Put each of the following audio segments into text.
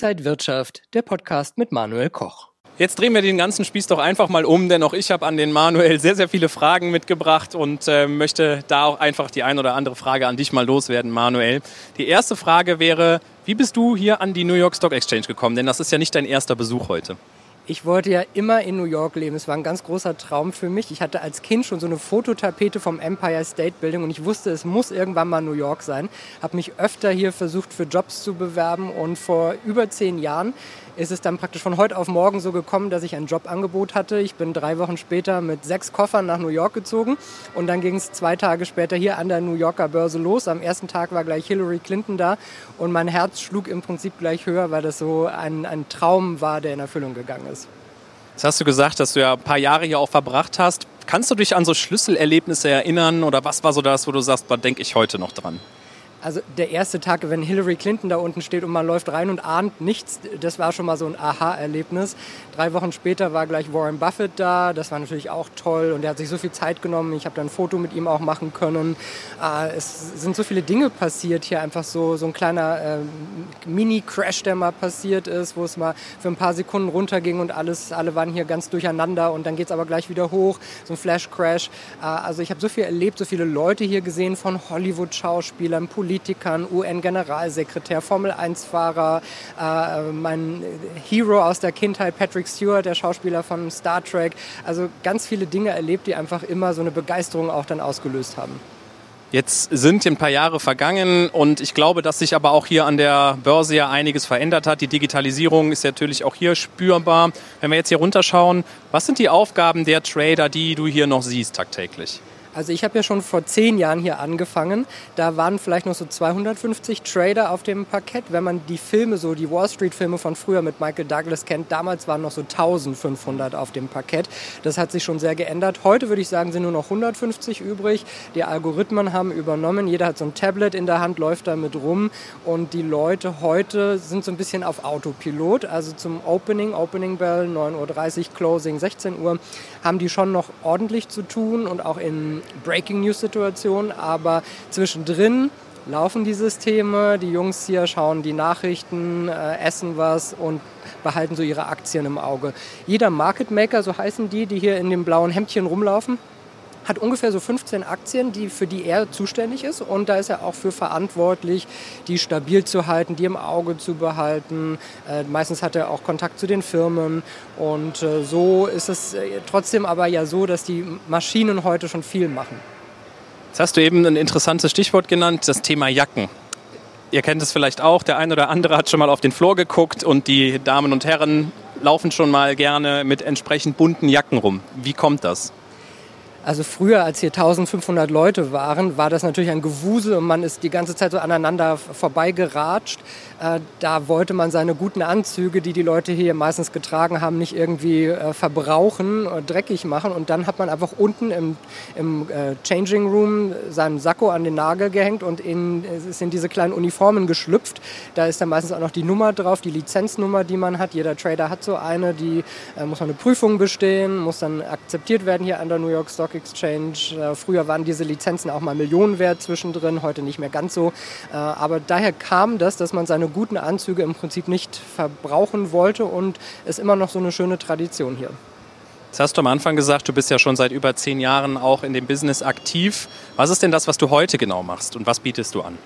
Inside Wirtschaft, der Podcast mit Manuel Koch. Jetzt drehen wir den ganzen Spieß doch einfach mal um, denn auch ich habe an den Manuel sehr, sehr viele Fragen mitgebracht und äh, möchte da auch einfach die ein oder andere Frage an dich mal loswerden, Manuel. Die erste Frage wäre, wie bist du hier an die New York Stock Exchange gekommen? Denn das ist ja nicht dein erster Besuch heute. Ich wollte ja immer in New York leben. Es war ein ganz großer Traum für mich. Ich hatte als Kind schon so eine Fototapete vom Empire State Building und ich wusste, es muss irgendwann mal New York sein. Habe mich öfter hier versucht, für Jobs zu bewerben und vor über zehn Jahren ist es dann praktisch von heute auf morgen so gekommen, dass ich ein Jobangebot hatte. Ich bin drei Wochen später mit sechs Koffern nach New York gezogen und dann ging es zwei Tage später hier an der New Yorker Börse los. Am ersten Tag war gleich Hillary Clinton da und mein Herz schlug im Prinzip gleich höher, weil das so ein, ein Traum war, der in Erfüllung gegangen ist. Jetzt hast du gesagt, dass du ja ein paar Jahre hier auch verbracht hast. Kannst du dich an so Schlüsselerlebnisse erinnern oder was war so das, wo du sagst, da denke ich heute noch dran? Also der erste Tag, wenn Hillary Clinton da unten steht und man läuft rein und ahnt nichts, das war schon mal so ein Aha-Erlebnis. Drei Wochen später war gleich Warren Buffett da, das war natürlich auch toll und er hat sich so viel Zeit genommen. Ich habe dann ein Foto mit ihm auch machen können. Äh, es sind so viele Dinge passiert hier, einfach so, so ein kleiner äh, Mini-Crash, der mal passiert ist, wo es mal für ein paar Sekunden runterging und alles, alle waren hier ganz durcheinander und dann geht es aber gleich wieder hoch, so ein Flash-Crash. Äh, also ich habe so viel erlebt, so viele Leute hier gesehen von Hollywood-Schauspielern, Politikern, Politikern, UN-Generalsekretär, Formel-1-Fahrer, äh, mein Hero aus der Kindheit, Patrick Stewart, der Schauspieler von Star Trek. Also ganz viele Dinge erlebt, die einfach immer so eine Begeisterung auch dann ausgelöst haben. Jetzt sind ein paar Jahre vergangen und ich glaube, dass sich aber auch hier an der Börse ja einiges verändert hat. Die Digitalisierung ist natürlich auch hier spürbar. Wenn wir jetzt hier runterschauen, was sind die Aufgaben der Trader, die du hier noch siehst tagtäglich? Also ich habe ja schon vor zehn Jahren hier angefangen. Da waren vielleicht noch so 250 Trader auf dem Parkett. Wenn man die Filme, so die Wall Street-Filme von früher mit Michael Douglas kennt, damals waren noch so 1500 auf dem Parkett. Das hat sich schon sehr geändert. Heute würde ich sagen, sind nur noch 150 übrig. Die Algorithmen haben übernommen. Jeder hat so ein Tablet in der Hand, läuft damit rum. Und die Leute heute sind so ein bisschen auf Autopilot. Also zum Opening, Opening Bell, 9.30 Uhr, Closing, 16 Uhr, haben die schon noch ordentlich zu tun und auch in Breaking News Situation, aber zwischendrin laufen die Systeme, die Jungs hier schauen die Nachrichten, äh, essen was und behalten so ihre Aktien im Auge. Jeder Market Maker, so heißen die, die hier in dem blauen Hemdchen rumlaufen, hat ungefähr so 15 Aktien, die, für die er zuständig ist. Und da ist er auch für verantwortlich, die stabil zu halten, die im Auge zu behalten. Äh, meistens hat er auch Kontakt zu den Firmen. Und äh, so ist es äh, trotzdem aber ja so, dass die Maschinen heute schon viel machen. Jetzt hast du eben ein interessantes Stichwort genannt, das Thema Jacken. Ihr kennt es vielleicht auch, der ein oder andere hat schon mal auf den Floor geguckt und die Damen und Herren laufen schon mal gerne mit entsprechend bunten Jacken rum. Wie kommt das? Also früher, als hier 1500 Leute waren, war das natürlich ein Gewusel und man ist die ganze Zeit so aneinander vorbeigeratscht. Äh, da wollte man seine guten Anzüge, die die Leute hier meistens getragen haben, nicht irgendwie äh, verbrauchen, oder dreckig machen. Und dann hat man einfach unten im, im äh, Changing Room seinen Sakko an den Nagel gehängt und in, ist in diese kleinen Uniformen geschlüpft. Da ist dann meistens auch noch die Nummer drauf, die Lizenznummer, die man hat. Jeder Trader hat so eine, die muss man eine Prüfung bestehen, muss dann akzeptiert werden hier an der New York Stock Exchange. früher waren diese Lizenzen auch mal Millionen wert zwischendrin, heute nicht mehr ganz so. aber daher kam das, dass man seine guten Anzüge im Prinzip nicht verbrauchen wollte und ist immer noch so eine schöne Tradition hier. Jetzt hast du am Anfang gesagt, du bist ja schon seit über zehn Jahren auch in dem Business aktiv. Was ist denn das, was du heute genau machst und was bietest du an?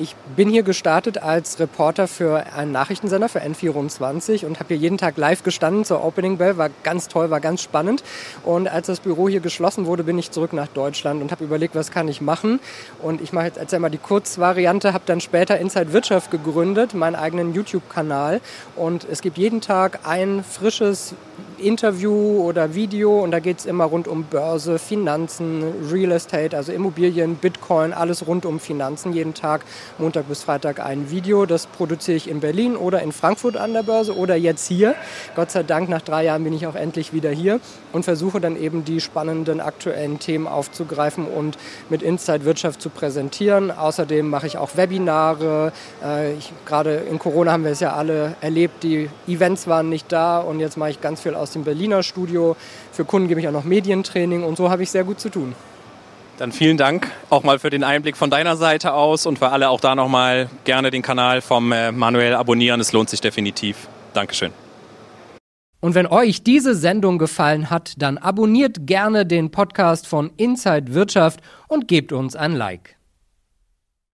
Ich bin hier gestartet als Reporter für einen Nachrichtensender für N24 und habe hier jeden Tag live gestanden zur Opening Bell. War ganz toll, war ganz spannend. Und als das Büro hier geschlossen wurde, bin ich zurück nach Deutschland und habe überlegt, was kann ich machen. Und ich mache jetzt erzähl mal die Kurzvariante, habe dann später Inside Wirtschaft gegründet, meinen eigenen YouTube-Kanal. Und es gibt jeden Tag ein frisches Interview oder Video und da geht es immer rund um Börse, Finanzen, Real Estate, also Immobilien, Bitcoin, alles rund um Finanzen. Jeden Tag, Montag bis Freitag ein Video. Das produziere ich in Berlin oder in Frankfurt an der Börse oder jetzt hier. Gott sei Dank, nach drei Jahren bin ich auch endlich wieder hier und versuche dann eben die spannenden aktuellen Themen aufzugreifen und mit Inside Wirtschaft zu präsentieren. Außerdem mache ich auch Webinare. Äh, Gerade in Corona haben wir es ja alle erlebt, die Events waren nicht da und jetzt mache ich ganz viel aus dem Berliner Studio. Für Kunden gebe ich auch noch Medientraining und so habe ich sehr gut zu tun. Dann vielen Dank auch mal für den Einblick von deiner Seite aus und für alle auch da nochmal gerne den Kanal vom äh, Manuel abonnieren. Es lohnt sich definitiv. Dankeschön. Und wenn euch diese Sendung gefallen hat, dann abonniert gerne den Podcast von Inside Wirtschaft und gebt uns ein Like.